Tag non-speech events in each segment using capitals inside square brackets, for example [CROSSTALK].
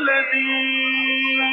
الذي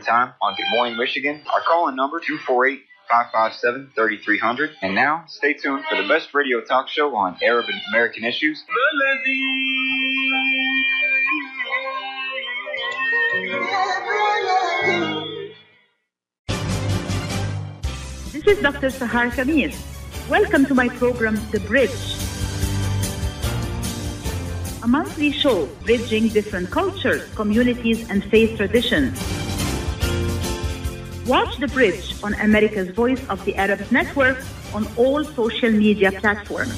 Time on Good Morning Michigan. Our call-in number 248 557 3300. And now, stay tuned for the best radio talk show on Arab and American issues. This is Dr. Sahar Khamis. Welcome to my program, The Bridge. A monthly show bridging different cultures, communities, and faith traditions. Watch The Bridge on America's Voice of the Arabs Network on all social media platforms.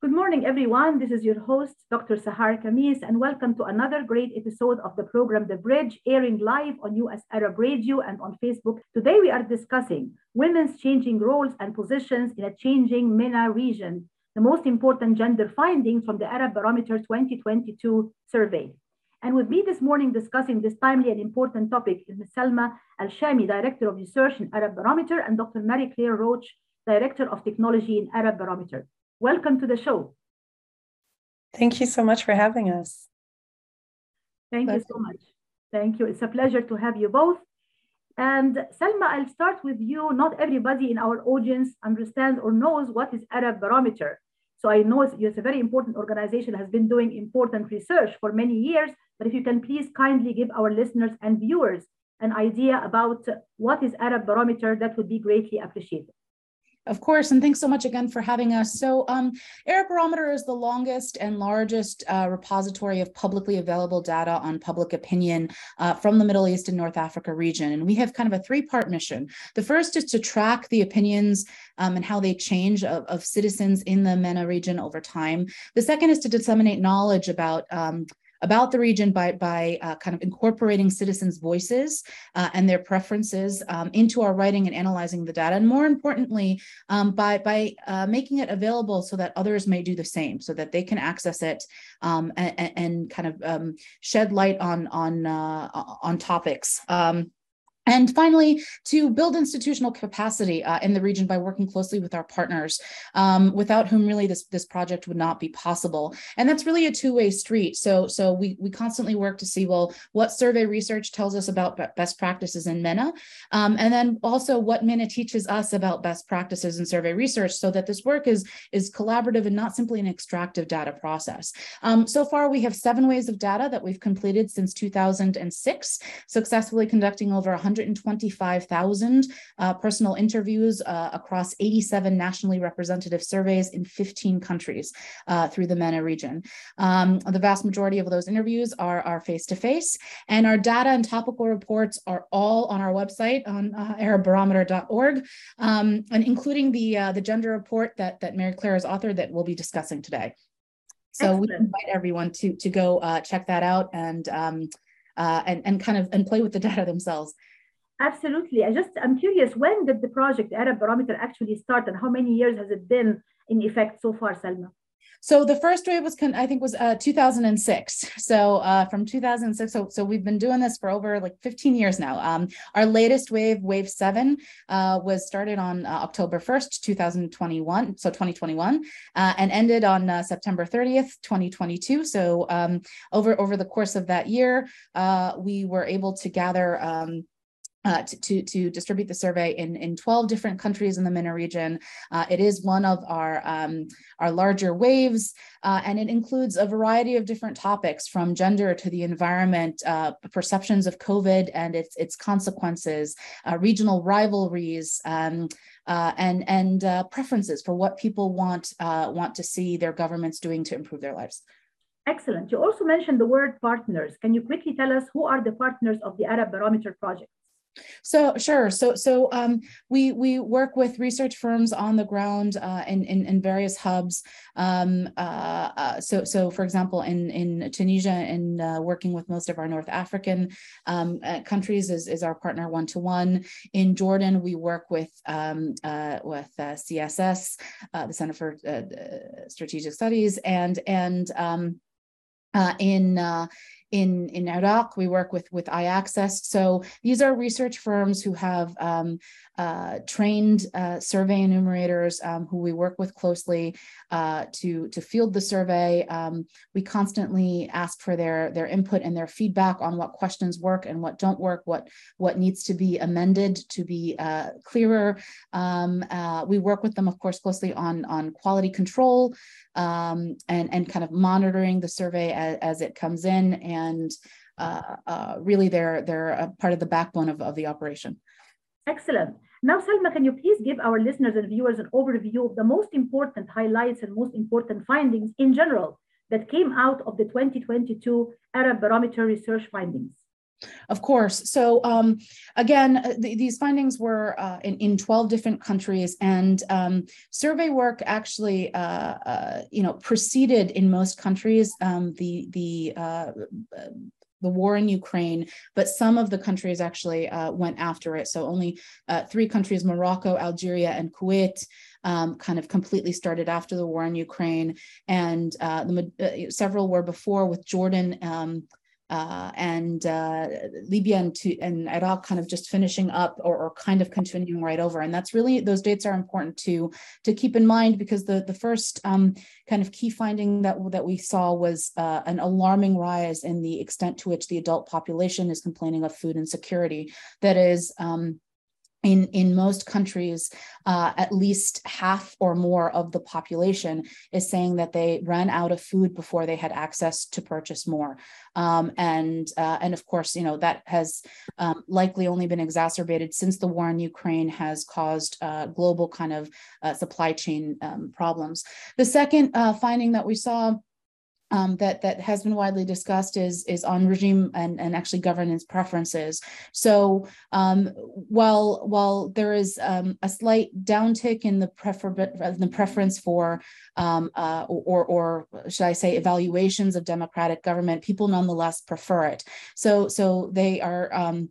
Good morning, everyone. This is your host, Dr. Sahar Khamis, and welcome to another great episode of the program The Bridge, airing live on US Arab Radio and on Facebook. Today, we are discussing women's changing roles and positions in a changing MENA region, the most important gender findings from the Arab Barometer 2022 survey. And with me this morning discussing this timely and important topic is Ms. Salma Al Shami, Director of Research in Arab Barometer, and Dr. Mary Claire Roach, Director of Technology in Arab Barometer. Welcome to the show. Thank you so much for having us. Thank you so much. Thank you. It's a pleasure to have you both. And Selma, I'll start with you. Not everybody in our audience understands or knows what is Arab Barometer. So I know it's, it's a very important organization, has been doing important research for many years. But if you can please kindly give our listeners and viewers an idea about what is Arab Barometer, that would be greatly appreciated. Of course, and thanks so much again for having us. So, um, Arab Barometer is the longest and largest uh, repository of publicly available data on public opinion uh, from the Middle East and North Africa region. And we have kind of a three part mission. The first is to track the opinions um, and how they change of, of, citizens in the MENA region over time. The second is to disseminate knowledge about um, about the region by, by uh, kind of incorporating citizens' voices uh, and their preferences um, into our writing and analyzing the data. And more importantly, um, by, by uh, making it available so that others may do the same, so that they can access it um, and, and, kind of um, shed light on, on, uh, on topics. And finally, to build institutional capacity uh, in the region by working closely with our partners, um, without whom really this, this project would not be possible. And that's really a two-way street. So, so we, we constantly work to see, well, what survey research tells us about best practices in MENA, um, and then also what MENA teaches us about best practices in survey research so that this work is, is collaborative and not simply an extractive data process. Um, so far, we have seven ways of data that we've completed since 2006, successfully conducting over 100 125,000 uh, personal interviews uh, across 87 nationally representative surveys in 15 countries uh, through the MENA region. Um, the vast majority of those interviews are, are face-to-face, and our data and topical reports are all on our website on uh, arabbarometer.org, um, and including the, uh, the gender report that, that Mary Claire has authored that we'll be discussing today. So Excellent. we invite everyone to, to go uh, check that out and um, uh, and, and kind of and play with the data themselves. Absolutely. I just I'm curious when did the project Arab Barometer actually start and how many years has it been in effect so far, Salma? So the first wave was, I think, was uh, 2006. So uh, from 2006, so, so we've been doing this for over like 15 years now. Um, our latest wave, Wave Seven, uh, was started on uh, October 1st, 2021, so 2021, uh, and ended on uh, September 30th, 2022. So um, over over the course of that year, we were able to gather. Um, uh, to, to, distribute the survey in, in 12 different countries in the MENA region. Uh, it is one of our, um, our larger waves, uh, and it includes a variety of different topics from gender to the environment, uh, perceptions of COVID and its, its consequences, uh, regional rivalries, um, uh, and, and preferences for what people want, want to see their governments doing to improve their lives. Excellent. You also mentioned the word partners. Can you quickly tell us who are the partners of the Arab Barometer project? So sure. So so um, we we work with research firms on the ground uh, in, in, in various hubs. Um, uh, uh, so so for example, in in Tunisia, and uh, working with most of our North African um, uh, countries is, is our partner one to one. In Jordan, we work with um, uh, with CSS, the Center for Strategic Studies, and and um, in in in Iraq, we work with with iAccess. So these are research firms who have um, uh, trained uh, survey enumerators um, who we work with closely uh, to to field the survey. Um, we constantly ask for their their input and their feedback on what questions work and what don't work, what what needs to be amended to be uh, clearer. Um, uh, we work with them, of course, closely on on quality control um, and and kind of monitoring the survey as, as it comes in and uh, really they're they're a part of the backbone of, of the operation. Excellent. Now, Salma, can you please give our listeners and viewers an overview of the most important highlights and most important findings in general that came out of the 2022 Arab Barometer research findings? Of course. So um, again, uh, th these findings were uh, in, in 12 different countries and um, survey work actually, uh, uh, you know, proceeded in most countries. Um, the, the uh, the war in Ukraine, but some of the countries actually uh, went after it. So only three countries, Morocco, Algeria, and Kuwait, um, kind of completely started after the war in Ukraine. And uh, the, uh, several were before with Jordan, um, uh, and uh, Libya and, to, and Iraq kind of just finishing up or, or, kind of continuing right over. And that's really, those dates are important to, to keep in mind because the, the first um, kind of key finding that, that we saw was uh, an alarming rise in the extent to which the adult population is complaining of food insecurity. That is, um, in, in most countries, uh, at least half or more of the population is saying that they ran out of food before they had access to purchase more. Um, and, uh, and of course, you know, that has um, likely only been exacerbated since the war in Ukraine has caused uh, global kind of uh, supply chain um, problems. The second uh, finding that we saw um, that that has been widely discussed is is on regime and, and actually governance preferences. So um, while while there is um, a slight downtick in the prefer the preference for um, uh, or or should I say evaluations of democratic government, people nonetheless prefer it. So so they are um,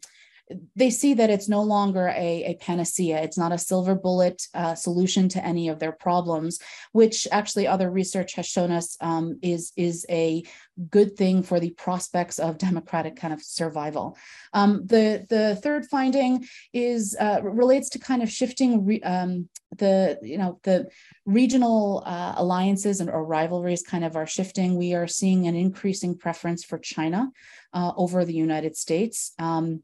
they see that it's no longer a, a panacea. It's not a silver bullet uh, solution to any of their problems, which actually other research has shown us um, is, is a good thing for the prospects of democratic kind of survival. Um, the, the third finding is uh, relates to kind of shifting re, um, the, you know, the regional uh, alliances and or rivalries kind of are shifting. We are seeing an increasing preference for China uh, over the United States. Um,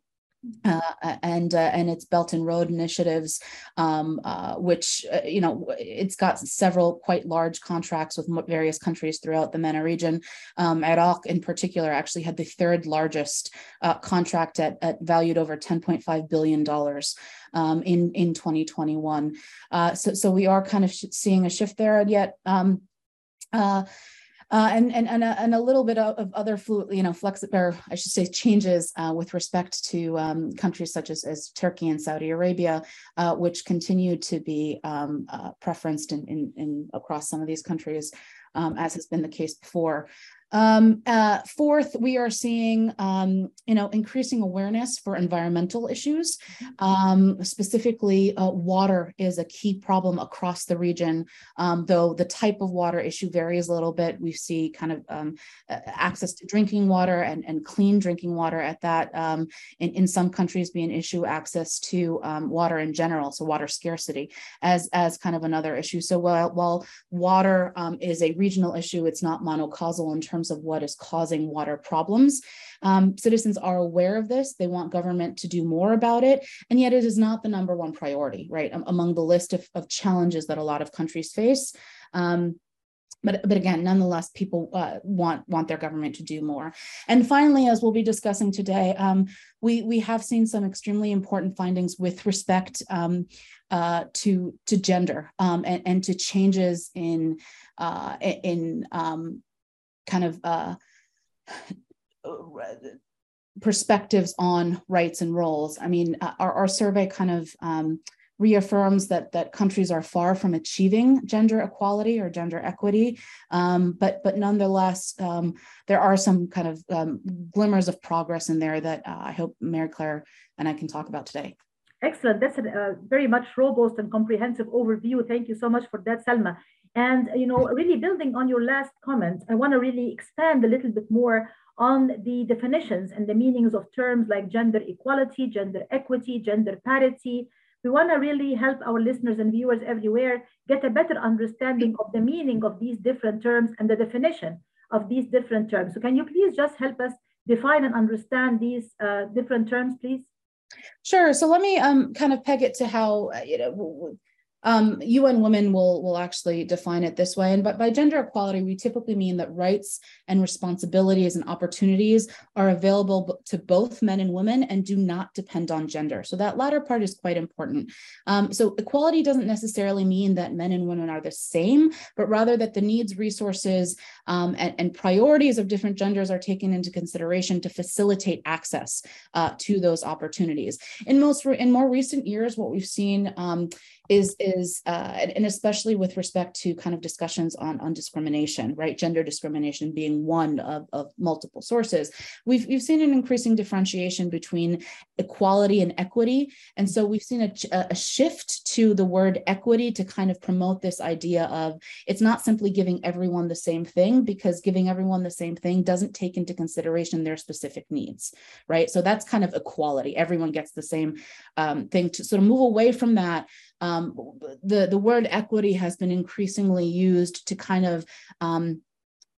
uh, and uh, and its Belt and Road initiatives, um, uh, which uh, you know it's got several quite large contracts with various countries throughout the MENA region. Um, Iraq, in particular, actually had the third largest uh, contract at, at valued over 10.5 billion dollars um, in in 2021. Uh, so so we are kind of seeing a shift there, and yet. Uh, and and and a, and a little bit of, of other flu, you know, flex or I should say changes uh, with respect to um, countries such as, as Turkey and Saudi Arabia, uh, which continue to be um, uh, preferenced in, in, in across some of these countries, um, as has been the case before. Um, uh, fourth, we are seeing, um, you know, increasing awareness for environmental issues. Mm-hmm. Um, specifically, uh, water is a key problem across the region, um, though the type of water issue varies a little bit. We see kind of um, access to drinking water and, and clean drinking water at that. Um, in, in some countries, be an issue access to water in general, so water scarcity as as kind of another issue. So while while water is a regional issue, it's not monocausal in terms terms of what is causing water problems. Um, citizens are aware of this. They want government to do more about it. And yet it is not the number one priority, right? among the list of, of challenges that a lot of countries face. Um, but but again nonetheless people uh, want want their government to do more and finally as we'll be discussing today um, we we have seen some extremely important findings with respect um, uh, to to gender um, and, and to changes in uh, in um, kind of uh, perspectives on rights and roles. I mean, uh, our, our survey kind of um, reaffirms that that countries are far from achieving gender equality or gender equity, um, but but nonetheless, um, there are some kind of um, glimmers of progress in there that uh, I hope Mary Claire and I can talk about today. Excellent. That's a uh, very much robust and comprehensive overview. Thank you so much for that, Salma. And you know, really building on your last comment, I want to really expand a little bit more on the definitions and the meanings of terms like gender equality, gender equity, gender parity. We want to really help our listeners and viewers everywhere get a better understanding of the meaning of these different terms and the definition of these different terms. So can you please just help us define and understand these uh, different terms, please? Sure. So let me um, kind of peg it to how uh, you know um, UN Women will will actually define it this way, and but by gender equality, we typically mean that rights and responsibilities and opportunities are available to both men and women and do not depend on gender. So that latter part is quite important. Um, so equality doesn't necessarily mean that men and women are the same, but rather that the needs, resources, um, and, and, priorities of different genders are taken into consideration to facilitate access uh, to those opportunities. In most in more recent years, what we've seen um, is is uh, and especially with respect to kind of discussions on on discrimination, right? Gender discrimination being one of, of multiple sources. We've we've seen an increasing differentiation between equality and equity, and so we've seen a, a shift to the word equity to kind of promote this idea of it's not simply giving everyone the same thing because giving everyone the same thing doesn't take into consideration their specific needs, right? So that's kind of equality. Everyone gets the same um, thing to sort of move away from that um, the, the word equity has been increasingly used to kind of um,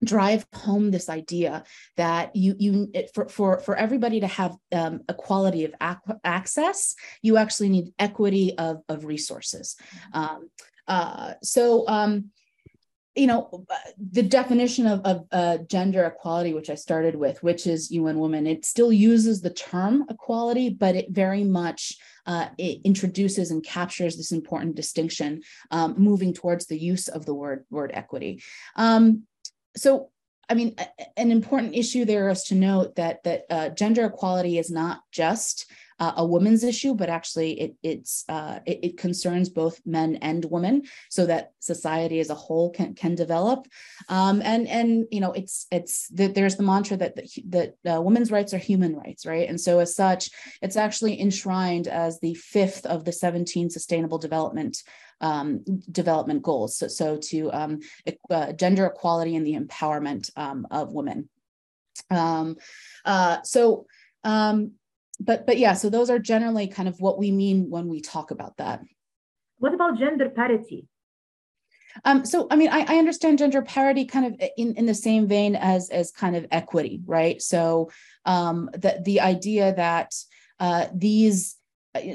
drive home this idea that you you for for for everybody to have um, equality of ac- access you actually need equity of of resources. Um, uh, so um, you know the definition of, of uh, gender equality which i started with which is un women it still uses the term equality but it very much uh, it introduces and captures this important distinction um, moving towards the use of the word word equity. Um, so I mean, an important issue there is to note that that uh, gender equality is not just uh, a woman's issue, but actually it it's uh, it, it, concerns both men and women, so that society as a whole can can develop. Um, and and you know it's it's that there's the mantra that that, that uh, women's rights are human rights, right? And so as such, it's actually enshrined as the fifth of the 17 Sustainable Development um, development goals. So, so to um, uh, gender equality and the empowerment um, of women. Um, uh, so um, but but yeah, so those are generally kind of what we mean when we talk about that. What about gender parity? Um, so I mean, I, I, understand gender parity kind of in, in the same vein as as kind of equity, right? So um, the the idea that uh, these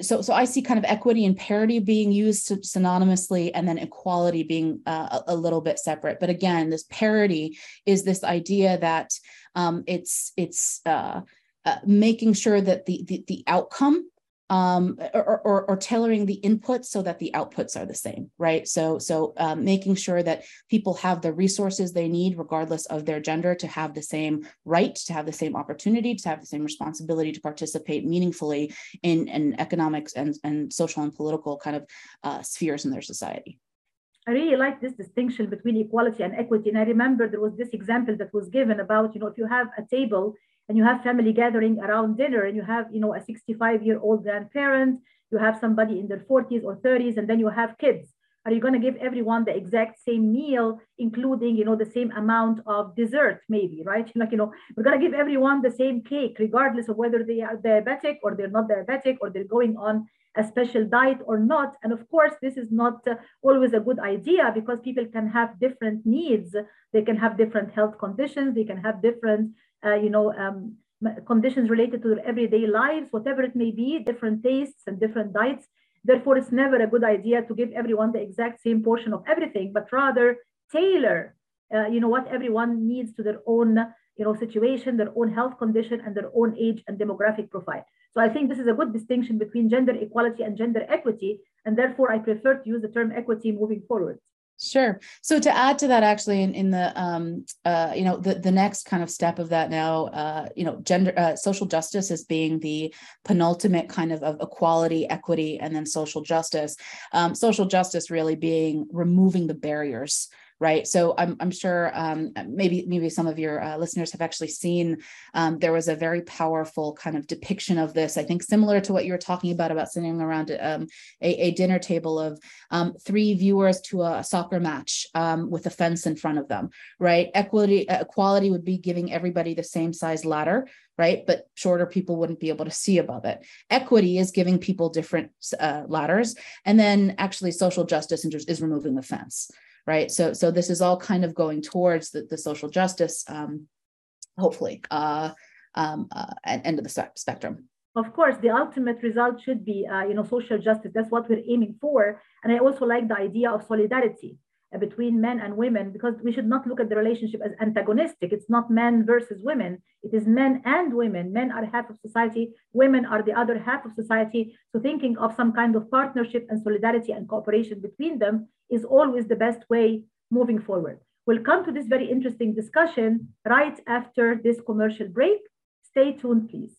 so so I see kind of equity and parity being used synonymously, and then equality being uh, a, a, little bit separate. But again, this parity is this idea that um, it's it's uh, uh, making sure that the the, the outcome um, or, or, or, tailoring the inputs so that the outputs are the same, right? So, so um, making sure that people have the resources they need, regardless of their gender, to have the same right, to have the same opportunity, to have the same responsibility to participate meaningfully in, in economics and, and social and political kind of uh, spheres in their society. I really like this distinction between equality and equity. And I remember there was this example that was given about, you know, if you have a table and you have family gathering around dinner and you have you know a 65 year old grandparent you have somebody in their 40s or 30s and then you have kids. Are you going to give everyone the exact same meal including you know the same amount of dessert maybe right? [LAUGHS] Like you know we're going to give everyone the same cake regardless of whether they are diabetic or they're not diabetic or they're going on a special diet or not. And of course this is not uh, always a good idea because people can have different needs. They can have different health conditions. They can have different uh, you know, um, conditions related to their everyday lives, whatever it may be, different tastes and different diets. Therefore, it's never a good idea to give everyone the exact same portion of everything, but rather tailor, uh, you know, what everyone needs to their own, you know, situation, their own health condition, and their own age and demographic profile. So I think this is a good distinction between gender equality and gender equity, and therefore I prefer to use the term equity moving forward. Sure. So to add to that, actually, in, in the um, uh, you know the the next kind of step of that now, uh, you know, gender uh, social justice is being the penultimate kind of of equality, equity, and then social justice. Um, social justice really being removing the barriers right? So I'm, I'm sure um, maybe maybe some of your uh, listeners have actually seen um, there was a very powerful kind of depiction of this. I think similar to what you were talking about about sitting around um, a, a, dinner table of um, three viewers to a soccer match um, with a fence in front of them, right? Equity equality would be giving everybody the same size ladder right? But shorter people wouldn't be able to see above it. Equity is giving people different uh, ladders. And then actually, social justice is removing the fence, right? So, so this is all kind of going towards the, the social justice, um, hopefully, uh, um, uh, end of the spectrum. Of course, the ultimate result should be, uh, you know, social justice. That's what we're aiming for. And I also like the idea of solidarity uh, between men and women because we should not look at the relationship as antagonistic. It's not men versus women. It is men and women. Men are half of society, women are the other half of society. So thinking of some kind of partnership and solidarity and cooperation between them is always the best way moving forward. We'll come to this very interesting discussion right after this commercial break. Stay tuned, please.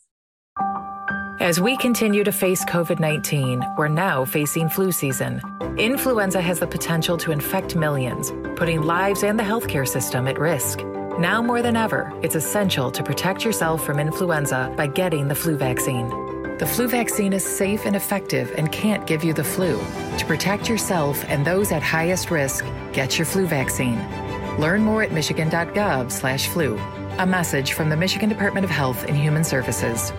As we continue to face COVID 19, we're now facing flu season. Influenza has the potential to infect millions, putting lives and the healthcare system at risk. Now more than ever, it's essential to protect yourself from influenza by getting the flu vaccine. The flu vaccine is safe and effective and can't give you the flu. To protect yourself and those at highest risk, get your flu vaccine. Learn more at michigan.gov/flu. A message from the Michigan Department of Health and Human Services.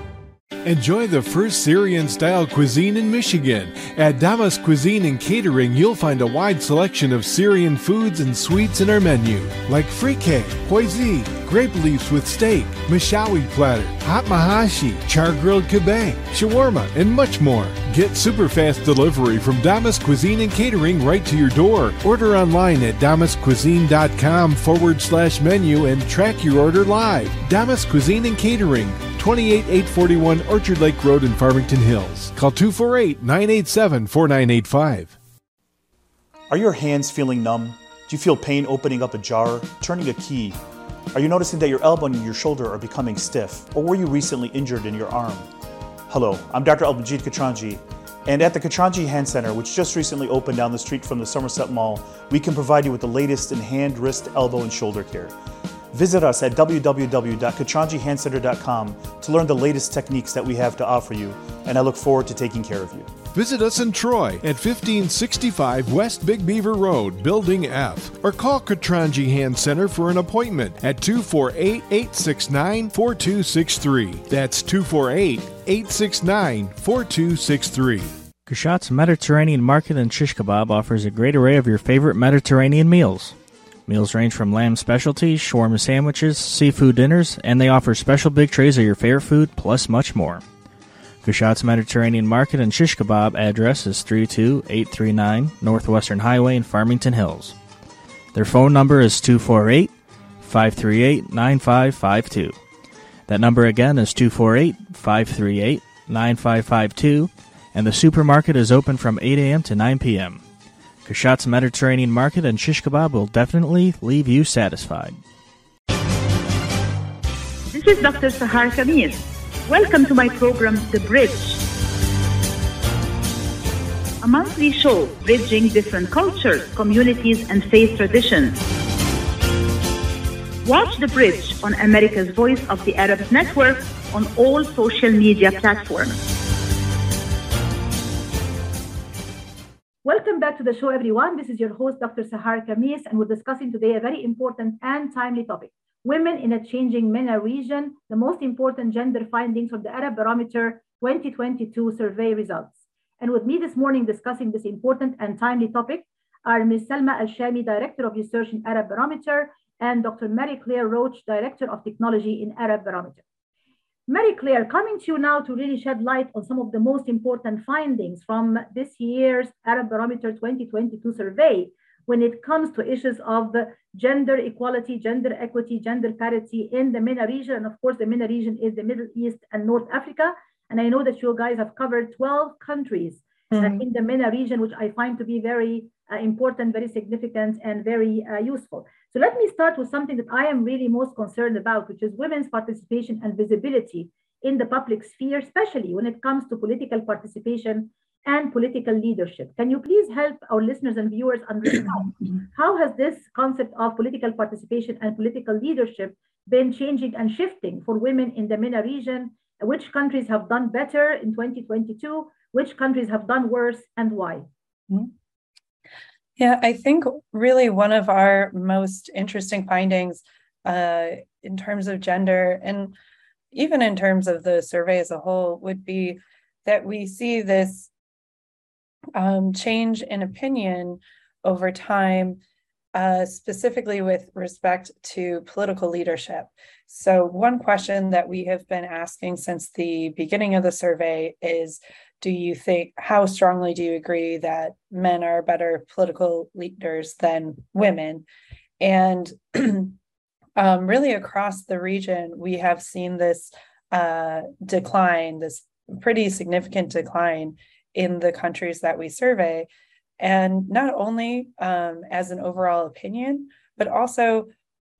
Enjoy the first Syrian style cuisine in Michigan. At Damas Cuisine and Catering, you'll find a wide selection of Syrian foods and sweets in our menu, like frike, poisi, grape leaves with steak, mashawi platter, hot mahashi, char grilled kebab, shawarma, and much more. Get super fast delivery from Damas Cuisine and Catering right to your door. Order online at damascuisine.com forward slash menu and track your order live. Damas Cuisine and Catering, 28841 Orchard Lake Road in Farmington Hills. Call 248 987 4985. Are your hands feeling numb? Do you feel pain opening up a jar, turning a key? Are you noticing that your elbow and your shoulder are becoming stiff? Or were you recently injured in your arm? Hello, I'm Dr. Albanjit Katranji, and at the Katranji Hand Center, which just recently opened down the street from the Somerset Mall, we can provide you with the latest in hand, wrist, elbow, and shoulder care. Visit us at www.katranjihandcenter.com to learn the latest techniques that we have to offer you, and I look forward to taking care of you. Visit us in Troy at 1565 West Big Beaver Road, Building F, or call Katranji Hand Center for an appointment at 248 869 4263. That's 248 869 4263. Kushat's Mediterranean Market and Shish Kebab offers a great array of your favorite Mediterranean meals. Meals range from lamb specialties, shawarma sandwiches, seafood dinners, and they offer special big trays of your favorite food, plus much more. Kushat's Mediterranean Market and Shish Kebab address is 32839 Northwestern Highway in Farmington Hills. Their phone number is 248 538 9552. That number again is 248 538 9552, and the supermarket is open from 8 a.m. to 9 p.m. Kushat's Mediterranean Market and shish kebab will definitely leave you satisfied. This is Dr. Sahar Khamis. Welcome to my program, The Bridge. A monthly show bridging different cultures, communities, and faith traditions. Watch The Bridge on America's Voice of the Arabs Network on all social media platforms. Welcome back to the show, everyone. This is your host, Dr. Sahar Khamis, and we're discussing today a very important and timely topic women in a changing MENA region, the most important gender findings of the Arab Barometer 2022 survey results. And with me this morning discussing this important and timely topic are Ms. Salma Al Shami, Director of Research in Arab Barometer, and Dr. Mary Claire Roach, Director of Technology in Arab Barometer. Mary Claire, coming to you now to really shed light on some of the most important findings from this year's Arab Barometer 2022 survey when it comes to issues of gender equality, gender equity, gender parity in the MENA region. And of course, the MENA region is the Middle East and North Africa. And I know that you guys have covered 12 countries mm-hmm. in the MENA region, which I find to be very uh, important, very significant, and very uh, useful. So let me start with something that I am really most concerned about, which is women's participation and visibility in the public sphere, especially when it comes to political participation and political leadership. Can you please help our listeners and viewers understand how has this concept of political participation and political leadership been changing and shifting for women in the MENA region? Which countries have done better in 2022? Which countries have done worse and why? Mm-hmm. Yeah, I think really one of our most interesting findings uh, in terms of gender and even in terms of the survey as a whole would be that we see this um, change in opinion over time, uh, specifically with respect to political leadership. So, one question that we have been asking since the beginning of the survey is Do you think, how strongly do you agree that men are better political leaders than women? And [CLEARS THROAT] um, really across the region, we have seen this uh, decline, this pretty significant decline in the countries that we survey. And not only um, as an overall opinion, but also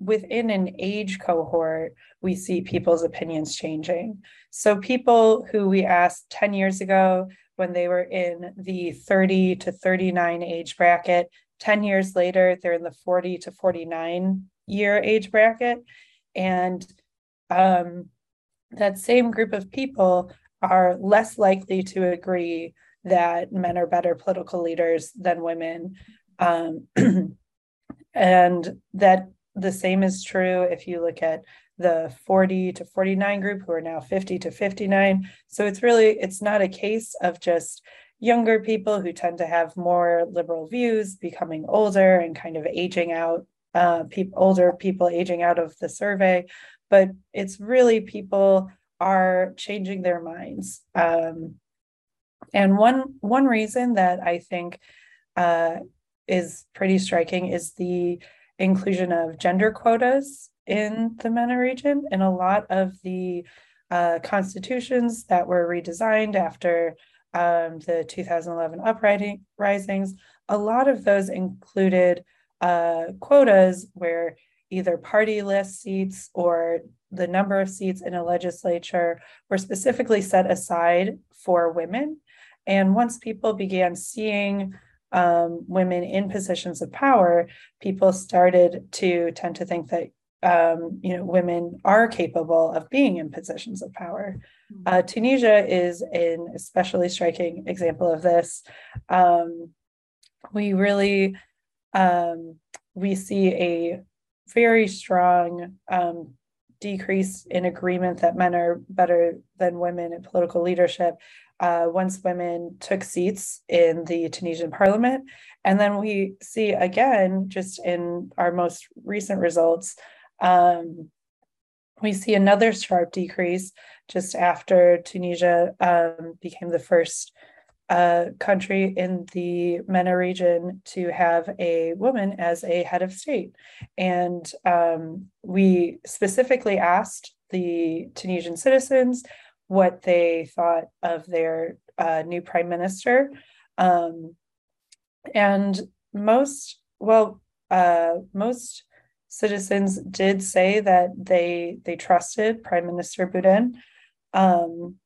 within an age cohort, we see people's opinions changing. So, people who we asked 10 years ago when they were in the 30 to 39 age bracket, 10 years later, they're in the 40 to 49 year age bracket. And um, that same group of people are less likely to agree that men are better political leaders than women. Um, [CLEARS THROAT] and that the same is true if you look at the 40 to 49 group who are now 50 to 59 so it's really it's not a case of just younger people who tend to have more liberal views becoming older and kind of aging out uh, older people aging out of the survey but it's really people are changing their minds um, and one one reason that I think uh, is pretty striking is the inclusion of gender quotas in the MENA region. In a lot of the uh, constitutions that were redesigned after um, the 2011 uprisings, a lot of those included uh, quotas where either party list seats or the number of seats in a legislature were specifically set aside for women. And once people began seeing um, women in positions of power, people started to tend to think that um, you know women are capable of being in positions of power. Mm-hmm. Uh, Tunisia is an especially striking example of this. Um, we really um, we see a very strong um, decrease in agreement that men are better than women in political leadership uh, once women took seats in the Tunisian parliament. And then we see again, just in our most recent results, um, we see another sharp decrease just after Tunisia um, became the first uh, country in the MENA region to have a woman as a head of state. And um, we specifically asked the Tunisian citizens what they thought of their uh, new prime minister. Um, and most, well, uh, most citizens did say that they they trusted Prime Minister Bouden. Um,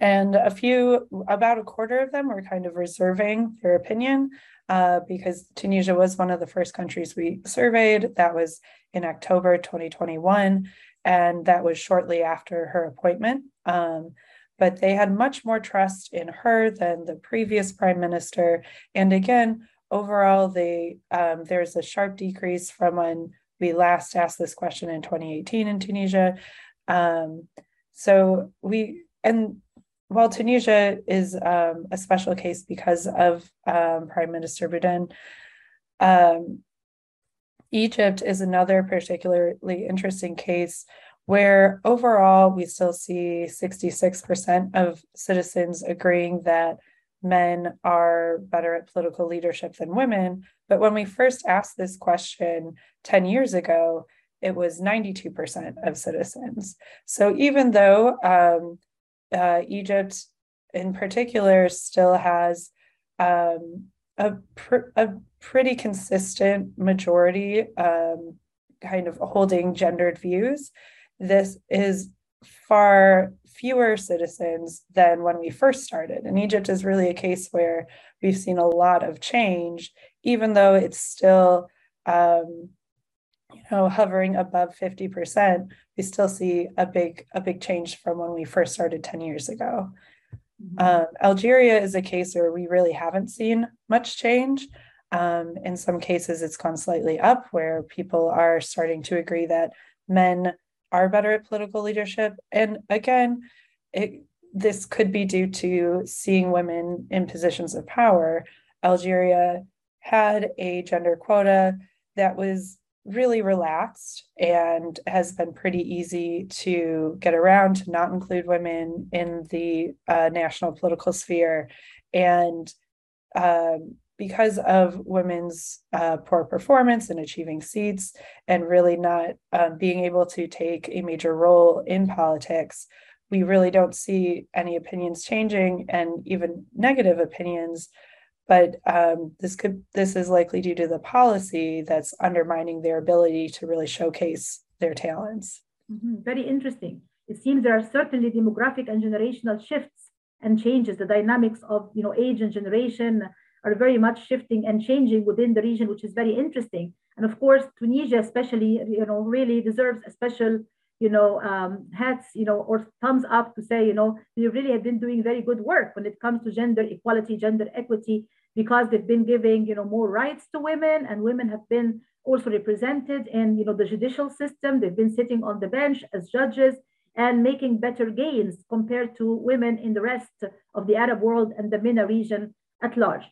and a few, about a quarter of them were kind of reserving their opinion uh, because Tunisia was one of the first countries we surveyed. That was in October 2021 and that was shortly after her appointment. Um, but they had much more trust in her than the previous prime minister. And again, overall, they um, there's a sharp decrease from when we last asked this question in 2018 in Tunisia. Um, so we and while Tunisia is um, a special case because of um, Prime Minister Bouden, um, Egypt is another particularly interesting case where overall we still see 66% of citizens agreeing that men are better at political leadership than women. But when we first asked this question 10 years ago, it was 92% of citizens. So even though um, uh, Egypt in particular still has um, a, pr- a pretty consistent majority um, kind of holding gendered views. This is far fewer citizens than when we first started. And Egypt is really a case where we've seen a lot of change, even though it's still, um, you know, hovering above 50%, we still see a big, a big change from when we first started 10 years ago. Mm-hmm. Um, Algeria is a case where we really haven't seen much change. Um, in some cases, it's gone slightly up, where people are starting to agree that men are better at political leadership. And again, it, this could be due to seeing women in positions of power. Algeria had a gender quota that was really relaxed and has been pretty easy to get around to not include women in the uh, national political sphere. And um, because of women's uh, poor performance in achieving seats and really not um, being able to take a major role in politics, we really don't see any opinions changing and even negative opinions. But um, this could this is likely due to the policy that's undermining their ability to really showcase their talents. Mm-hmm. Very interesting. It seems there are certainly demographic and generational shifts and changes. The dynamics of you know age and generation are very much shifting and changing within the region, which is very interesting. And of course, Tunisia, especially, you know, really deserves a special, you know, um, hats, you know, or thumbs up to say, you know, they really have been doing very good work when it comes to gender equality, gender equity, because they've been giving, you know, more rights to women, and women have been also represented in, you know, the judicial system. They've been sitting on the bench as judges and making better gains compared to women in the rest of the Arab world and the MENA region at large.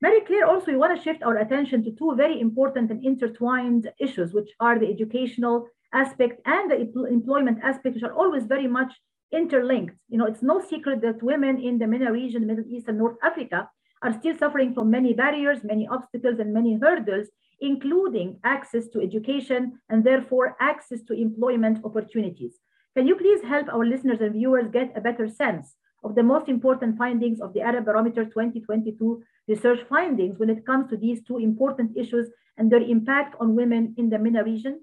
Very clear. Also, we want to shift our attention to two very important and intertwined issues, which are the educational aspect and the employment aspect, which are always very much interlinked. You know, it's no secret that women in the MENA region, Middle East and North Africa, are still suffering from many barriers, many obstacles, and many hurdles, including access to education and therefore access to employment opportunities. Can you please help our listeners and viewers get a better sense of the most important findings of the Arab Barometer 2022 research findings when it comes to these two important issues and their impact on women in the MENA region?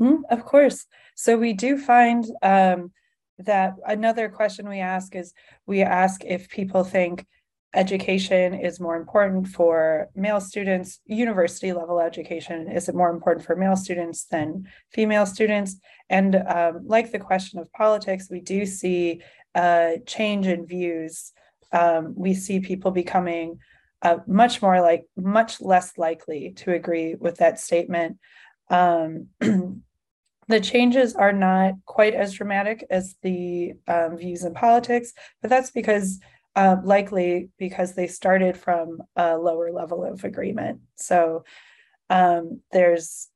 Mm, of course. So we do find um, that another question we ask is we ask if people think education is more important for male students, university level education, is it more important for male students than female students? And um, like the question of politics, we do see a change in views um, we see people becoming uh, much more like much less likely to agree with that statement. Um, [CLEARS THROAT] the changes are not quite as dramatic as the um, views in politics, but that's because uh, likely because they started from a lower level of agreement. So um, there's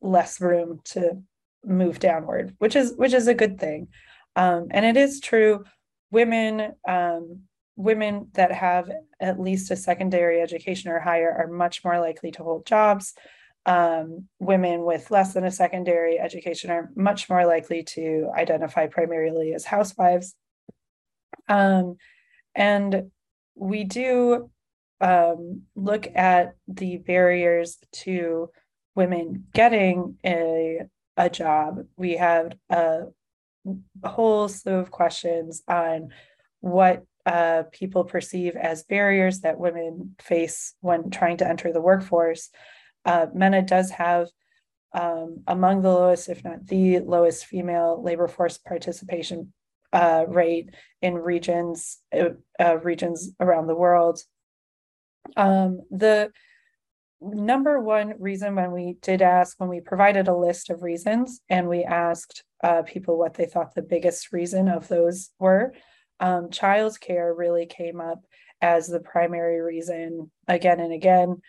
less room to move downward, which is which is a good thing. Um, and it is true, women um, women that have at least a secondary education or higher are much more likely to hold jobs. Um, women with less than a secondary education are much more likely to identify primarily as housewives. Um, and we do um, look at the barriers to women getting a, a job. We have a, whole slew of questions on what uh, people perceive as barriers that women face when trying to enter the workforce. Uh, MENA does have um, among the lowest, if not the lowest, female labor force participation uh, rate in regions uh, uh, regions around the world. Um, the number one reason when we did ask, when we provided a list of reasons, and we asked uh, people what they thought the biggest reason of those were, um, childcare really came up as the primary reason again and again,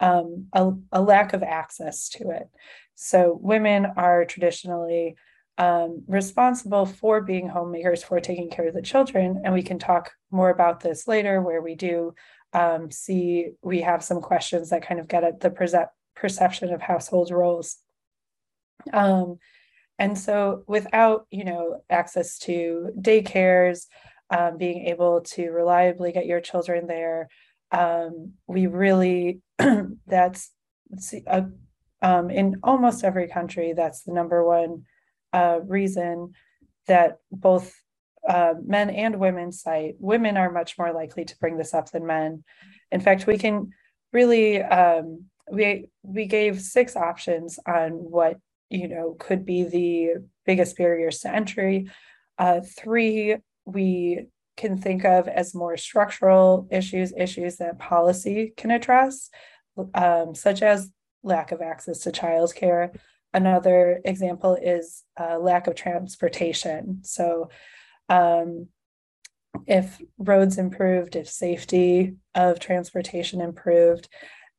um, a, a, lack of access to it. So women are traditionally um, responsible for being homemakers, for taking care of the children. And we can talk more about this later, where we do um, see we have some questions that kind of get at the perce- perception of household roles. Um, and so without, you know, access to daycares, um, being able to reliably get your children there, um, we really [CLEARS THROAT] that's a, um, in almost every country that's the number one uh, reason that both uh, men and women cite women are much more likely to bring this up than men in fact we can really um, we we gave six options on what you know could be the biggest barriers to entry uh, three we can think of as more structural issues, issues that policy can address, um, such as lack of access to childcare. Another example is uh, lack of transportation. So, um, if roads improved, if safety of transportation improved,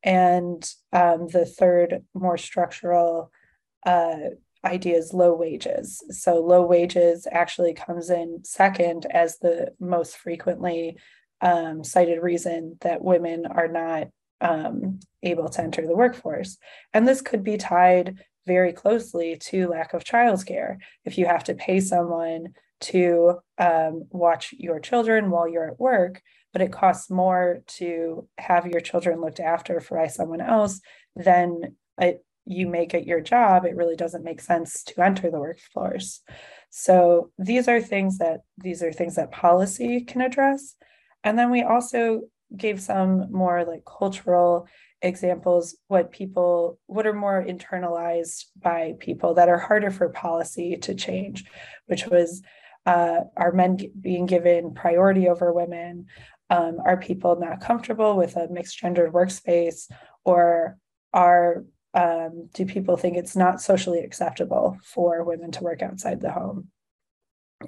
and um, the third, more structural uh, idea is low wages. So low wages actually comes in second as the most frequently um, cited reason that women are not um, able to enter the workforce. And this could be tied very closely to lack of childcare. If you have to pay someone to um, watch your children while you're at work, but it costs more to have your children looked after by someone else, than it you make at your job, it really doesn't make sense to enter the workforce. So these are things that these are things that policy can address. And then we also gave some more like cultural examples what people what are more internalized by people that are harder for policy to change which was uh, are men being given priority over women um, are people not comfortable with a mixed gendered workspace or are um, do people think it's not socially acceptable for women to work outside the home?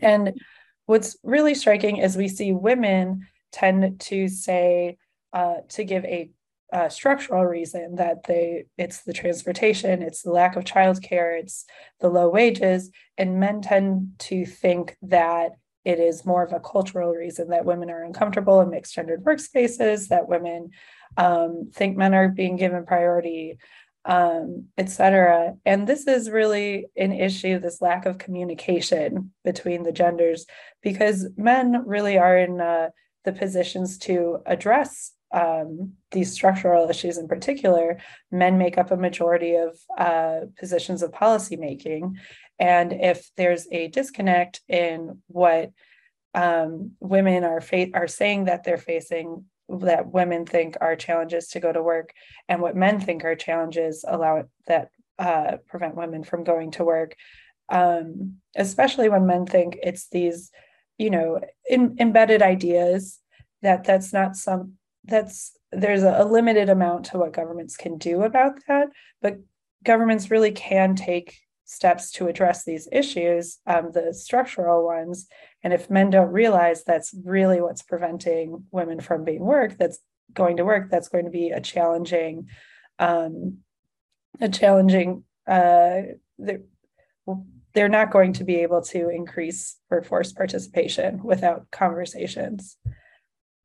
And what's really striking is we see women tend to say, uh, to give a, a, structural reason that they it's the transportation, it's the lack of childcare, it's the low wages, and men tend to think that it is more of a cultural reason that women are uncomfortable in mixed gendered workspaces, that women um, think men are being given priority um, etc. And this is really an issue, this lack of communication between the genders, because men really are in uh, the positions to address um, these structural issues in particular. Men make up a majority of uh, positions of policymaking. And if there's a disconnect in what um, women are fa- are saying that they're facing that women think are challenges to go to work and what men think are challenges allow it that uh, prevent women from going to work um, especially when men think it's these you know in, embedded ideas that that's not some that's there's a, a limited amount to what governments can do about that but governments really can take steps to address these issues, um, the structural ones. And if men don't realize that's really what's preventing women from being work, that's going to work, that's going to be a challenging, um, a challenging. Uh, they're, they're not going to be able to increase workforce participation without conversations.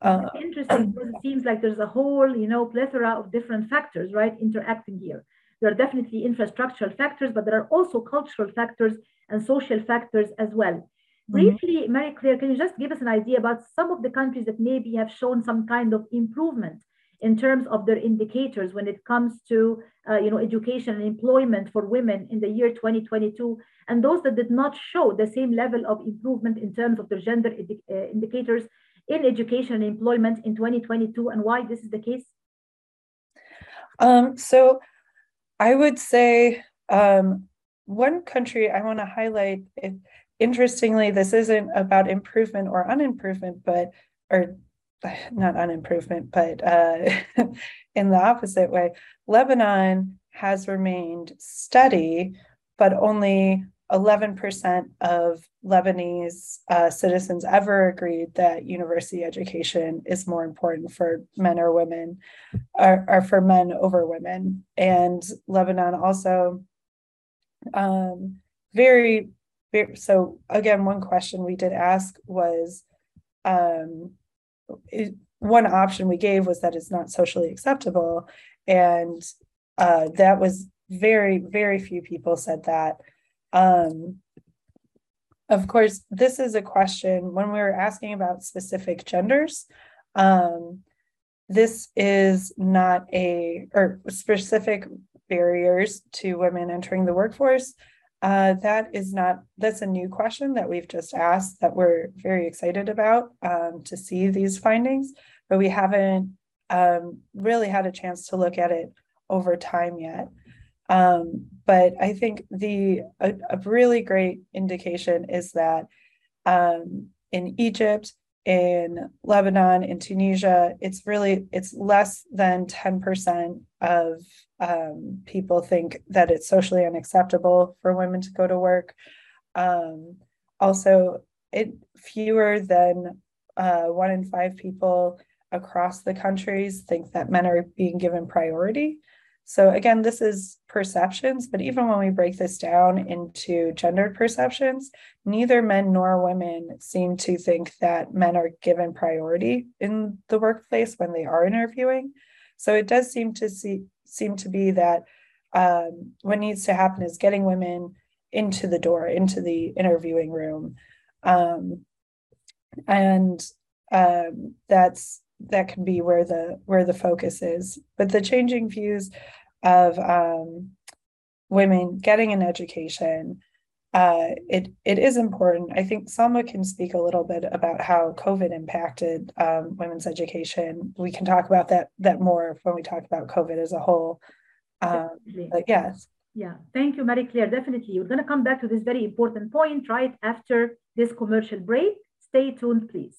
Uh, interesting because it seems like there's a whole, you know, plethora of different factors, right, interacting here. There are definitely infrastructural factors, but there are also cultural factors and social factors as well. Mm-hmm. Briefly, Mary Claire, can you just give us an idea about some of the countries that maybe have shown some kind of improvement in terms of their indicators when it comes to uh, you know education and employment for women in the year 2022 and those that did not show the same level of improvement in terms of their gender uh, indicators in education and employment in 2022 and why this is the case um, so I would say um, one country I want to highlight. Interestingly, this isn't about improvement or unimprovement, but or [SIGHS] not on improvement, but uh, [LAUGHS] in the opposite way. Lebanon has remained steady, but only 11% of Lebanese uh, citizens ever agreed that university education is more important for men or women, or, or for men over women. And Lebanon also um, very, very, so again, one question we did ask was um, it, one option we gave was that it's not socially acceptable. And uh, that was very, very few people said that. Um, of course, this is a question when we were asking about specific genders. Um, this is not a or specific barriers to women entering the workforce. Uh, that is not that's a new question that we've just asked that we're very excited about um, to see these findings, but we haven't um, really had a chance to look at it over time yet. Um, but I think the a, a, really great indication is that um, in Egypt, in Lebanon, in Tunisia, it's really it's less than ten percent of um, people think that it's socially unacceptable for women to go to work. Um, also, it fewer than uh, one in five people across the countries think that men are being given priority. So again, this is perceptions, but even when we break this down into gendered perceptions, neither men nor women seem to think that men are given priority in the workplace when they are interviewing. So it does seem to see seem to be that um, what needs to happen is getting women into the door, into the interviewing room, um, and um, that's that can be where the where the focus is. But the changing views of um, women getting an education, uh, it it is important. I think Salma can speak a little bit about how COVID impacted um, women's education. We can talk about that that more when we talk about COVID as a whole. Um, but yes. Yeah, thank you, Marie Claire. Definitely. We're going to come back to this very important point right after this commercial break. Stay tuned, please.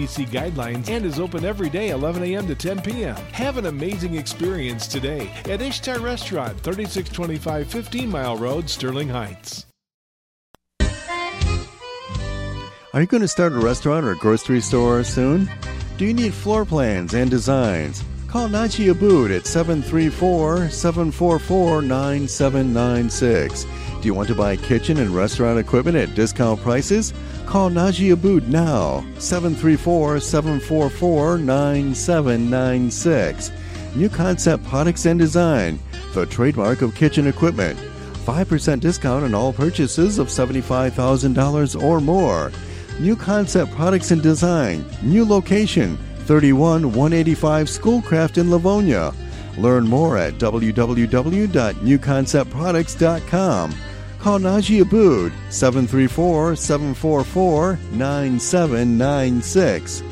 CDC guidelines and is open every day 11 a.m. to 10 p.m. Have an amazing experience today at Ishtar Restaurant, 3625 15 Mile Road, Sterling Heights. Are you going to start a restaurant or a grocery store soon? Do you need floor plans and designs? Call Najee Abood at 734 744 9796. Do you want to buy kitchen and restaurant equipment at discount prices? Call Najee Abood now, 734 744 9796. New Concept Products and Design, the trademark of kitchen equipment. 5% discount on all purchases of $75,000 or more. New Concept Products and Design, new location, 31 185 Schoolcraft in Livonia. Learn more at www.newconceptproducts.com. Call Najee Abood 734 744 9796.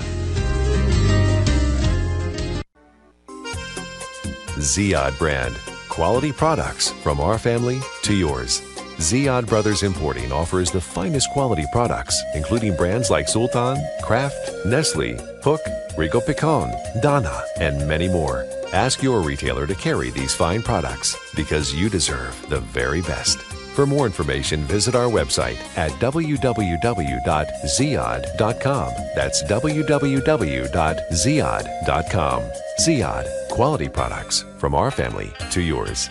Ziyad brand. Quality products from our family to yours. Ziyad Brothers Importing offers the finest quality products, including brands like Sultan, Kraft, Nestle, Hook, Rico Picon, Donna, and many more. Ask your retailer to carry these fine products because you deserve the very best. For more information, visit our website at www.ziyad.com. That's www.ziyad.com. Ziyad, quality products from our family to yours.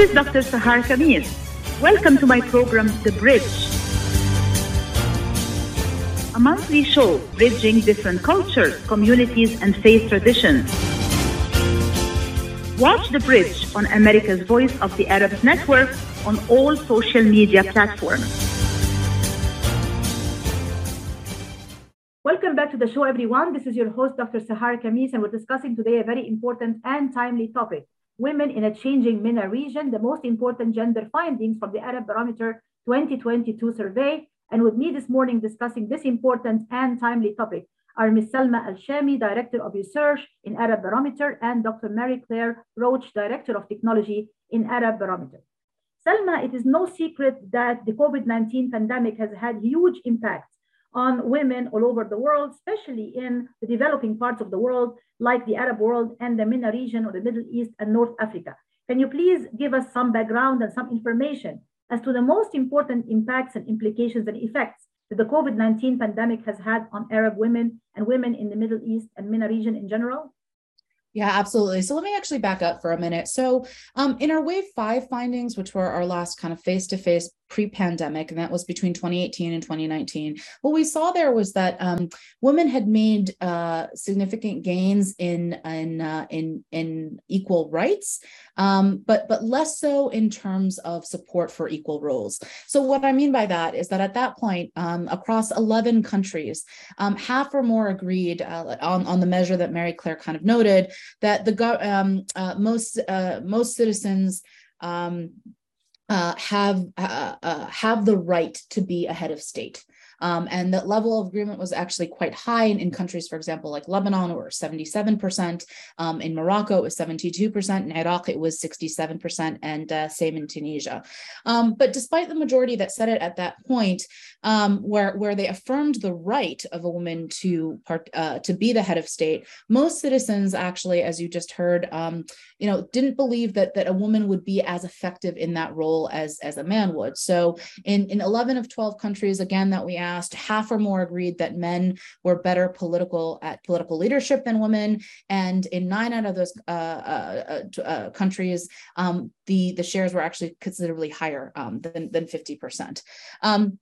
Is Dr. Sahar Khamis. Welcome to my program, The Bridge. a monthly show bridging different cultures, communities, and faith traditions. Watch The Bridge on America's Voice of the Arabs Network on all social media platforms. Welcome back to the show, everyone. This is your host, Dr. Sahar Khamis, and we're discussing today a very important and timely topic women in a changing MENA region, the most important gender findings from the Arab Barometer 2022 survey. And with me this morning discussing this important and timely topic are Ms. Salma Al Shami, Director of Research in Arab Barometer, and Dr. Mary Claire Roche, Director of Technology in Arab Barometer. Salma, it is no secret that the COVID 19 pandemic has had huge impacts on women all over the world, especially in the developing parts of the world, like the Arab world and the MENA region or the Middle East and North Africa. Can you please give us some background and some information as to the most important impacts and implications and effects that the COVID 19 pandemic has had on Arab women and women in the Middle East and MENA region in general? Yeah, absolutely. So let me actually back up for a minute. So, um, in our wave five findings, which were our last kind of face to face pre-pandemic, and that was between 2018 and 2019. What we saw there was that um, women had made uh, significant gains in in uh, in, in equal rights, um, but but less so in terms of support for equal roles. So what I mean by that is that at that point, um, across 11 countries, um, half or more agreed uh, on on the measure that Mary Claire kind of noted that the um, uh, most uh, most citizens um, uh, have uh, uh, have the right to be a head of state. Um, and that level of agreement was actually quite high in, in countries, for example, like Lebanon, where 77%. Um, in Morocco, it was 72%. In Iraq, it was 67%, and uh, same in Tunisia. Um, but despite the majority that said it at that point, um, where, where they affirmed the right of a woman to part, uh, to be the head of state, most citizens actually, as you just heard, um, you know, didn't believe that that a woman would be as effective in that role as as a man would. So in in 11 of 12 countries, again that we asked asked, half or more agreed that men were better political at political leadership than women. And in nine out of those uh, uh, uh, uh countries, um, the, the shares were actually considerably higher um, than, than 50%. Um,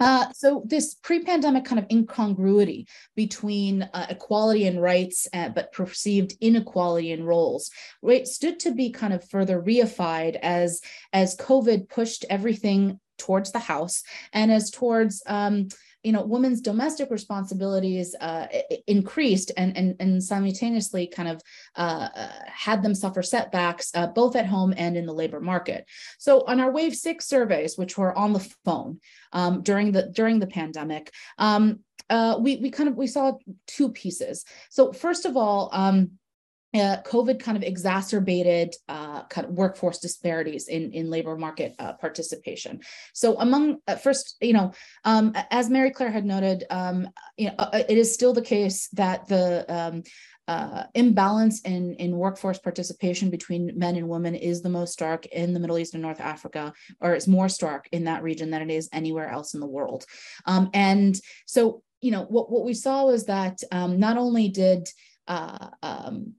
uh, so this pre-pandemic kind of incongruity between uh, equality and rights, uh, but perceived inequality in roles, right, stood to be kind of further reified as as COVID pushed everything towards the house and as towards um, you know women's domestic responsibilities uh, increased and, and and simultaneously kind of uh, uh, had them suffer setbacks uh, both at home and in the labor market. So on our wave six surveys which were on the phone um, during the during the pandemic um, uh, we we kind of we saw two pieces. So first of all um, uh, COVID kind of exacerbated uh, kind of workforce disparities in, in labor market uh, participation. So among uh, first, you know, um, as Mary Claire had noted, um, you know, uh, it is still the case that the um, uh, imbalance in, in workforce participation between men and women is the most stark in the Middle East and North Africa, or it's more stark in that region than it is anywhere else in the world. Um, and so, you know, what, what we saw was that um, not only did um,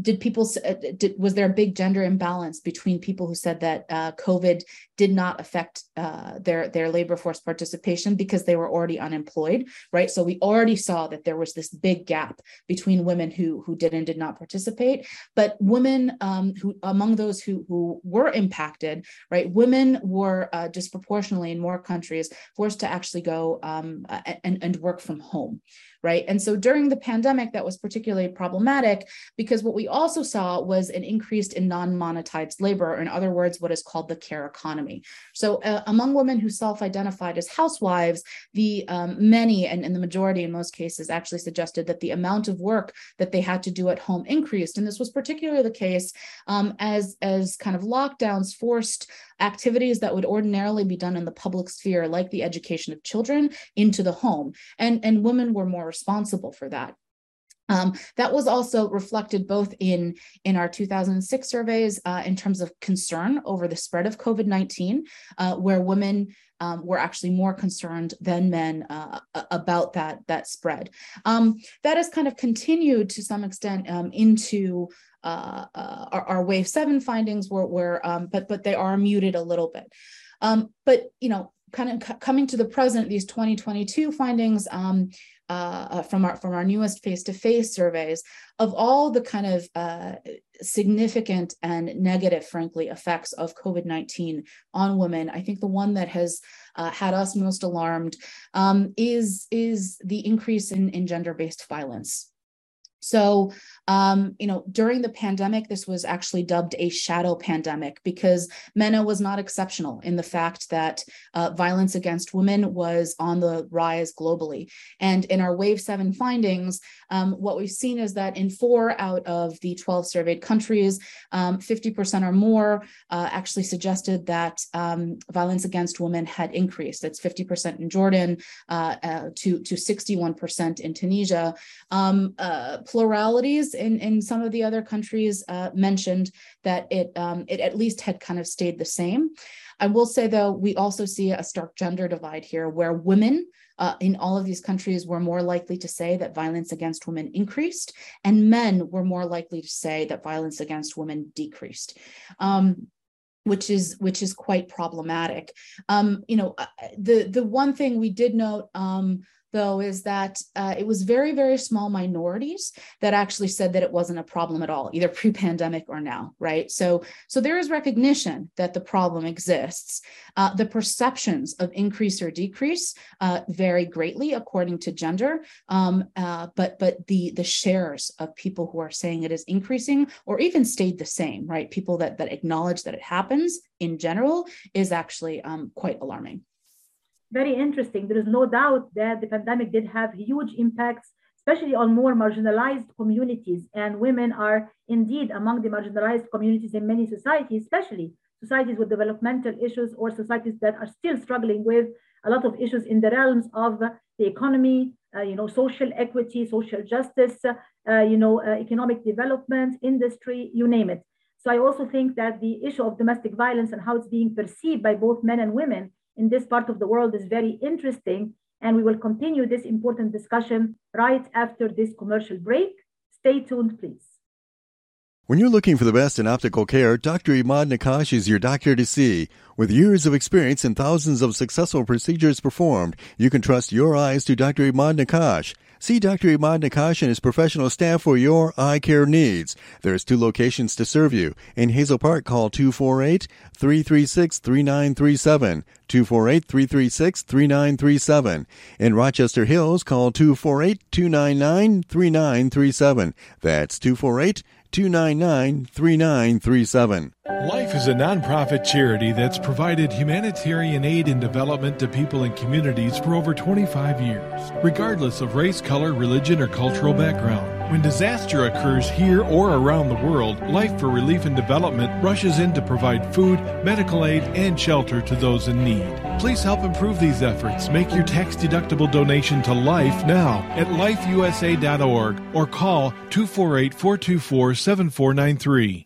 did people uh, did, was there a big gender imbalance between people who said that uh, covid did not affect uh, their their labor force participation because they were already unemployed right? So we already saw that there was this big gap between women who who did and did not participate. But women um, who among those who who were impacted right women were uh, disproportionately in more countries forced to actually go um, and, and work from home right? And so during the pandemic, that was particularly problematic because what we also saw was an increase in non monetized labor, or in other words, what is called the care economy. So uh, among women who self identified as housewives, the um, many and, and the majority in most cases actually suggested that the amount of work that they had to do at home increased. And this was particularly the case um, as, as kind of lockdowns forced activities that would ordinarily be done in the public sphere, like the education of children, into the home. And, and women were more responsible for that. Um, that was also reflected both in, in our 2006 surveys uh, in terms of concern over the spread of COVID 19, uh, where women um, were actually more concerned than men uh, about that, that spread. Um, that has kind of continued to some extent um, into uh, uh, our, our, wave seven findings, were, were um, but, but they are muted a little bit. Um, but, you know, kind of coming to the present, these 2022 findings um, uh, from our from our newest face-to-face surveys of all the kind of uh, significant and negative, frankly, effects of COVID-19 on women. I think the one that has uh, had us most alarmed um, is is the increase in, in gender-based violence. So, um, you know, during the pandemic, this was actually dubbed a shadow pandemic because MENA was not exceptional in the fact that uh, violence against women was on the rise globally. And in our Wave 7 findings, um, what we've seen is that in four out of the 12 surveyed countries, um, 50% or more uh, actually suggested that um, violence against women had increased. That's 50% in Jordan uh, uh, to, to 61% in Tunisia. Um, uh, pluralities in, in some of the other countries uh, mentioned that it, um, it at least had kind of stayed the same. I will say, though, we also see a stark gender divide here where women uh, in all of these countries were more likely to say that violence against women increased, and men were more likely to say that violence against women decreased. Um, which is which is quite problematic. Um, you know, uh, the the one thing we did note um, though, is that uh, it was very, very small minorities that actually said that it wasn't a problem at all, either [LAUGHS] pre-pandemic or now, right? So, so there is recognition that the problem exists. Uh, the perceptions of increase or decrease uh, vary greatly according to gender, um, uh, but but the the shares of people who are saying it is increasing or even stayed the same, right? People that that acknowledge that it happens in general is actually um, quite alarming very interesting. There is no doubt that the pandemic did have huge impacts, especially on more marginalized communities. And women are indeed among the marginalized communities in many societies, especially societies with developmental issues or societies that are still struggling with a lot of issues in the realms of the economy, uh, you know, social equity, social justice, uh, you know, uh, economic development, industry, you name it. So I also think that the issue of domestic violence and how it's being perceived by both men and women in this part of the world is very interesting. And we will continue this important discussion right after this commercial break. Stay tuned, please. When you're looking for the best in optical care, Dr. Imad Nakash is your doctor to see. With years of experience and thousands of successful procedures performed, you can trust your eyes to Dr. Imad Nakash. See Dr. Imad Nakash and his professional staff for your eye care needs. There's two locations to serve you. In Hazel Park, call 248-336-3937. 248-336-3937. In Rochester Hills, call 248-299-3937. That's 248 299 3937. Life is a nonprofit charity that's provided humanitarian aid and development to people and communities for over 25 years, regardless of race, color, religion, or cultural background. When disaster occurs here or around the world, Life for Relief and Development rushes in to provide food, medical aid, and shelter to those in need. Please help improve these efforts. Make your tax deductible donation to Life now at lifeusa.org or call 248 424 7493.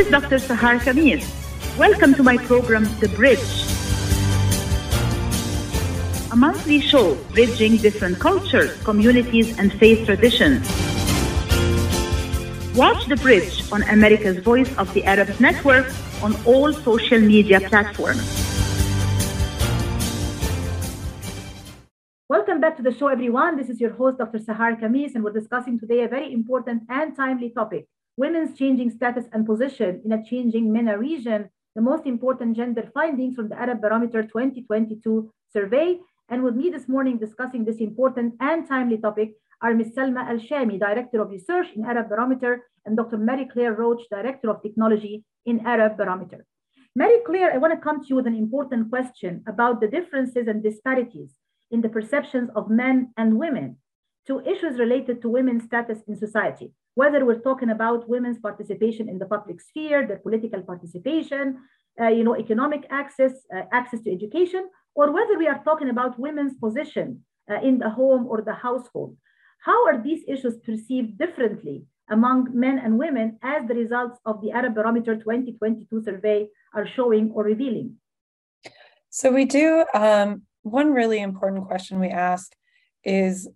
This is Dr. Sahar Khamis. Welcome to my program, The Bridge. A monthly show bridging different cultures, communities, and faith traditions. Watch The Bridge on America's Voice of the Arab Network on all social media platforms. Welcome back to the show, everyone. This is your host, Dr. Sahar Khamis, and we're discussing today a very important and timely topic women's changing status and position in a changing MENA region the most important gender findings from the Arab Barometer 2022 survey. And with me this morning discussing this important and timely topic are Ms. Salma Al Shami, Director of Research in Arab Barometer, and Dr. Mary Claire Roche, Director of Technology in Arab Barometer. Mary Claire, I want to come to you with an important question about the differences and disparities in the perceptions of men and women to issues related to women's status in society, whether we're talking about women's participation in the public sphere, their political participation, uh, you know, economic access, uh, access to education, or whether we are talking about women's position uh, in the home or the household. How are these issues perceived differently among men and women as the results of the Arab Barometer 2022 survey are showing or revealing? So we do, um, one really important question we ask is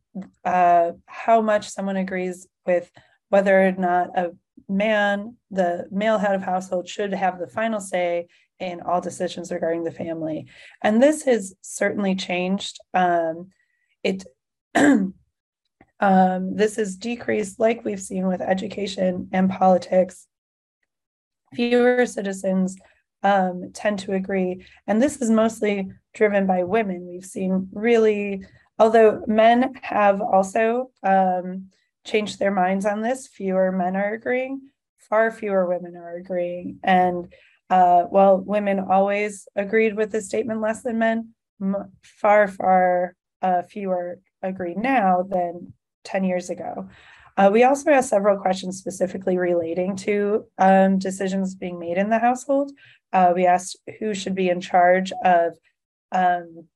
uh, how much someone agrees with whether or not a man, the male head of household, should have the final say in all decisions regarding the family. And this has certainly changed. Um, it [CLEARS THROAT] um, this has decreased, like we've seen with education and politics. Fewer citizens um, tend to agree, and this is mostly driven by women. We've seen really, although men have also um, changed their minds on this, fewer men are agreeing, far fewer women are agreeing, and uh, while women always agreed with the statement less than men, m- far, far uh, fewer agree now than 10 years ago. Uh, we also asked several questions specifically relating to um, decisions being made in the household. Uh, we asked who should be in charge of um,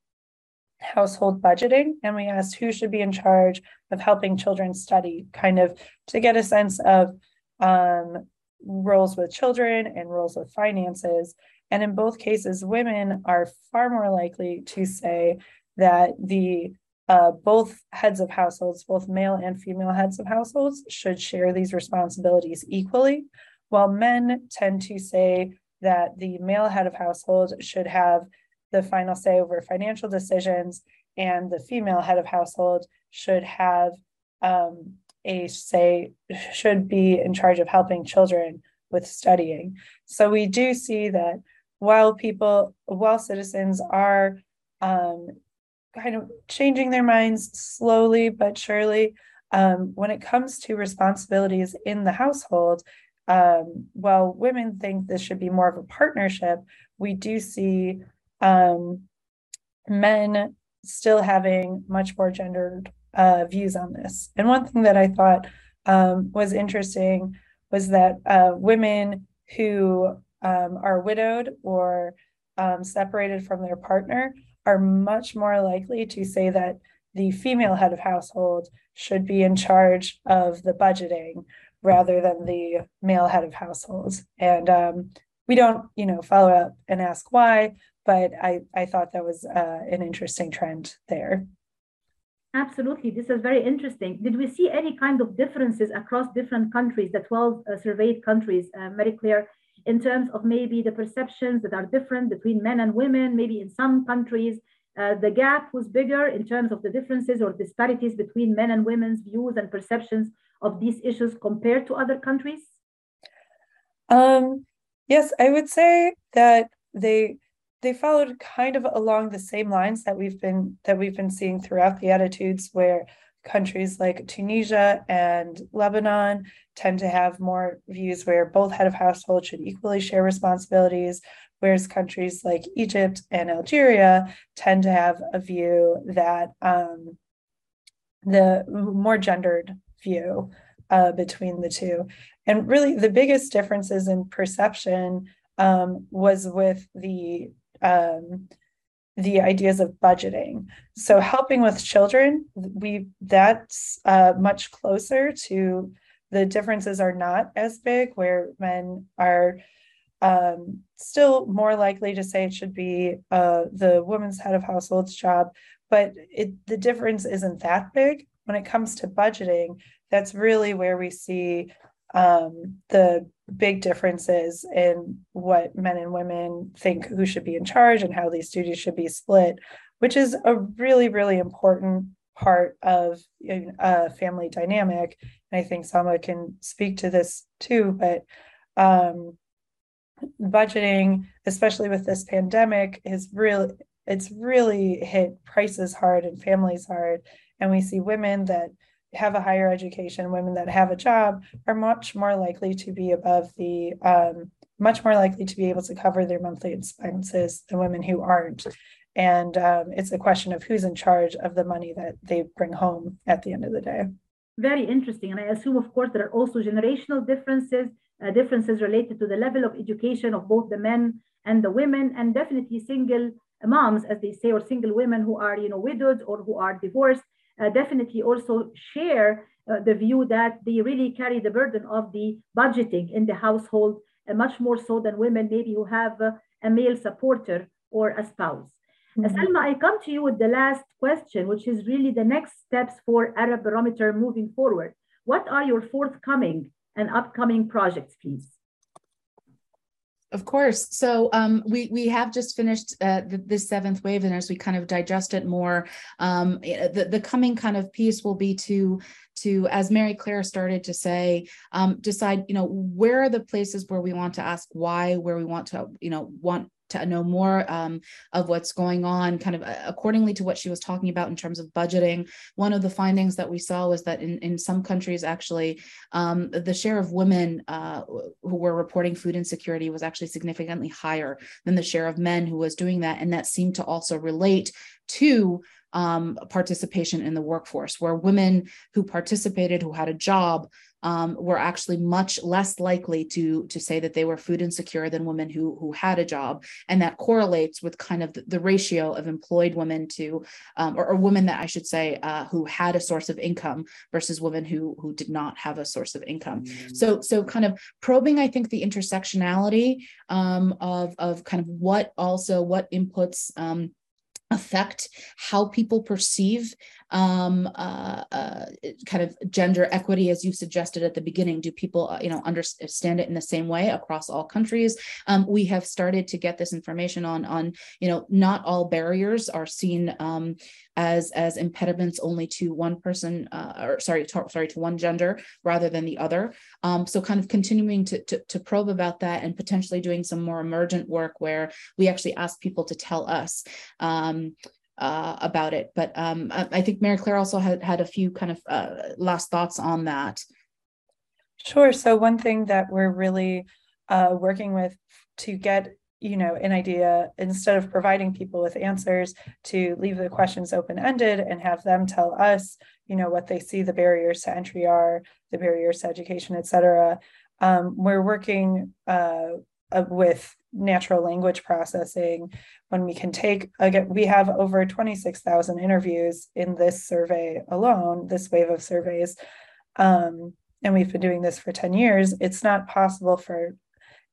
household budgeting, and we asked who should be in charge of helping children study, kind of to get a sense of um, roles with children and roles with finances. And in both cases, women are far more likely to say that the uh, both heads of households, both male and female heads of households, should share these responsibilities equally, while men tend to say that the male head of household should have the final say over financial decisions, and the female head of household should have um, a say, should be in charge of helping children with studying. So we do see that while people, while citizens are um, kind of changing their minds slowly but surely. Um, when it comes to responsibilities in the household, um, while women think this should be more of a partnership, we do see um, men still having much more gendered uh, views on this. And one thing that I thought um, was interesting was that uh, women who um, are widowed or um, separated from their partner are much more likely to say that the female head of household should be in charge of the budgeting rather than the male head of households. And um, we don't, you know, follow up and ask why, but I, I thought that was uh, an interesting trend there. Absolutely. This is very interesting. Did we see any kind of differences across different countries, the 12 uh, surveyed countries, uh, Mary Claire, in terms of maybe the perceptions that are different between men and women. Maybe in some countries, uh, the gap was bigger in terms of the differences or disparities between men and women's views and perceptions of these issues compared to other countries. Um, yes, I would say that they they followed kind of along the same lines that we've been that we've been seeing throughout the attitudes where countries like Tunisia and Lebanon tend to have more views where both head of household should equally share responsibilities, whereas countries like Egypt and Algeria tend to have a view that um, the more gendered view uh, between the two. And really, the biggest differences in perception um, was with the um, the ideas of budgeting. So helping with children, we that's uh, much closer to the differences are not as big where men are um, still more likely to say it should be uh, the woman's head of household's job, but it, the difference isn't that big when it comes to budgeting. That's really where we see um, the big differences in what men and women think who should be in charge and how these duties should be split, which is a really, really important part of a family dynamic. And I think Salma can speak to this too, but um, budgeting, especially with this pandemic, is really it's really hit prices hard and families hard. And we see women that have a higher education, women that have a job are much more likely to be above the um, much more likely to be able to cover their monthly expenses than women who aren't. And um, it's a question of who's in charge of the money that they bring home at the end of the day. Very interesting. And I assume, of course, there are also generational differences, uh, differences related to the level of education of both the men and the women, and definitely single moms, as they say, or single women who are, you know, widowed or who are divorced, uh, definitely also share uh, the view that they really carry the burden of the budgeting in the household, uh, much more so than women maybe who have uh, a male supporter or a spouse. Uh, mm-hmm. Salma, I come to you with the last question, which is really the next steps for Arab Barometer moving forward. What are your forthcoming and upcoming projects, please? Of course. So um, we we have just finished uh, the, this seventh wave, and as we kind of digest it more, um, eh, the the coming kind of piece will be to to as Mary Claire started to say, um, decide you know where are the places where we want to ask why, where we want to you know want to know more um, of what's going on, kind of uh, accordingly to what she was talking about in terms of budgeting. One of the findings that we saw was that in, in some countries, actually, um, the share of women uh, who were reporting food insecurity was actually significantly higher than the share of men who was doing that. And that seemed to also relate to um, participation in the workforce, where women who participated, who had a job, um, were actually much less likely to to say that they were food insecure than women who who had a job, and that correlates with kind of the, the ratio of employed women to um, or, or, women that I should say uh, who had a source of income versus women who who did not have a source of income. Mm-hmm. So so kind of probing, I think the intersectionality um, of of kind of what also what inputs um, affect how people perceive um, uh, uh, kind of gender equity, as you suggested at the beginning? Do people, uh, you know, understand it in the same way across all countries? Um, we have started to get this information on, on you know, not all barriers are seen um, as as impediments only to one person, uh, or sorry, to, sorry, to one gender rather than the other. Um, so, kind of continuing to, to to probe about that and potentially doing some more emergent work where we actually ask people to tell us. Um, uh, about it. But um, I think Mary Claire also had, had a few kind of uh, last thoughts on that. Sure. So one thing that we're really uh, working with to get you know an idea instead of providing people with answers to leave the questions open ended and have them tell us you know what they see the barriers to entry are the barriers to education et cetera um, we're working uh, uh, with natural language processing when we can take again we have over 26,000 interviews in this survey alone this wave of surveys um, and we've been doing this for 10 years. It's not possible for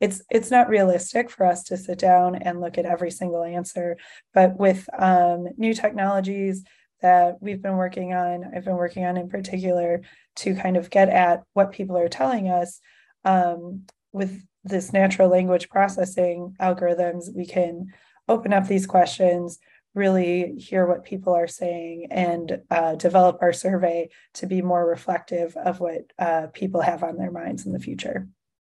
it's it's not realistic for us to sit down and look at every single answer. But with um, new technologies that we've been working on i've been working on in particular to kind of get at what people are telling us um, with this natural language processing algorithms, we can open up these questions, really hear what people are saying, and uh, develop our survey to be more reflective of what uh, people have on their minds in the future.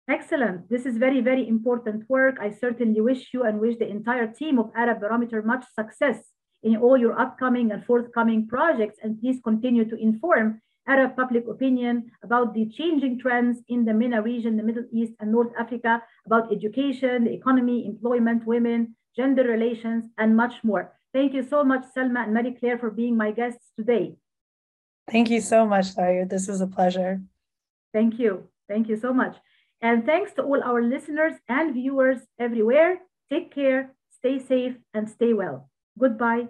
Excellent. This is very, very important work. I certainly wish you and wish the entire team of Arab Barometer much success in all your upcoming and forthcoming projects. And please continue to inform Arab public opinion about the changing trends in the MENA region, the Middle East and North Africa, about education, the economy, employment, women, gender relations, and much more. Thank you so much, Salma and Marie Claire, for being my guests today. Thank you so much, Sayed. This was a pleasure. Thank you. Thank you so much. And thanks to all our listeners and viewers everywhere. Take care, stay safe, and stay well. Goodbye.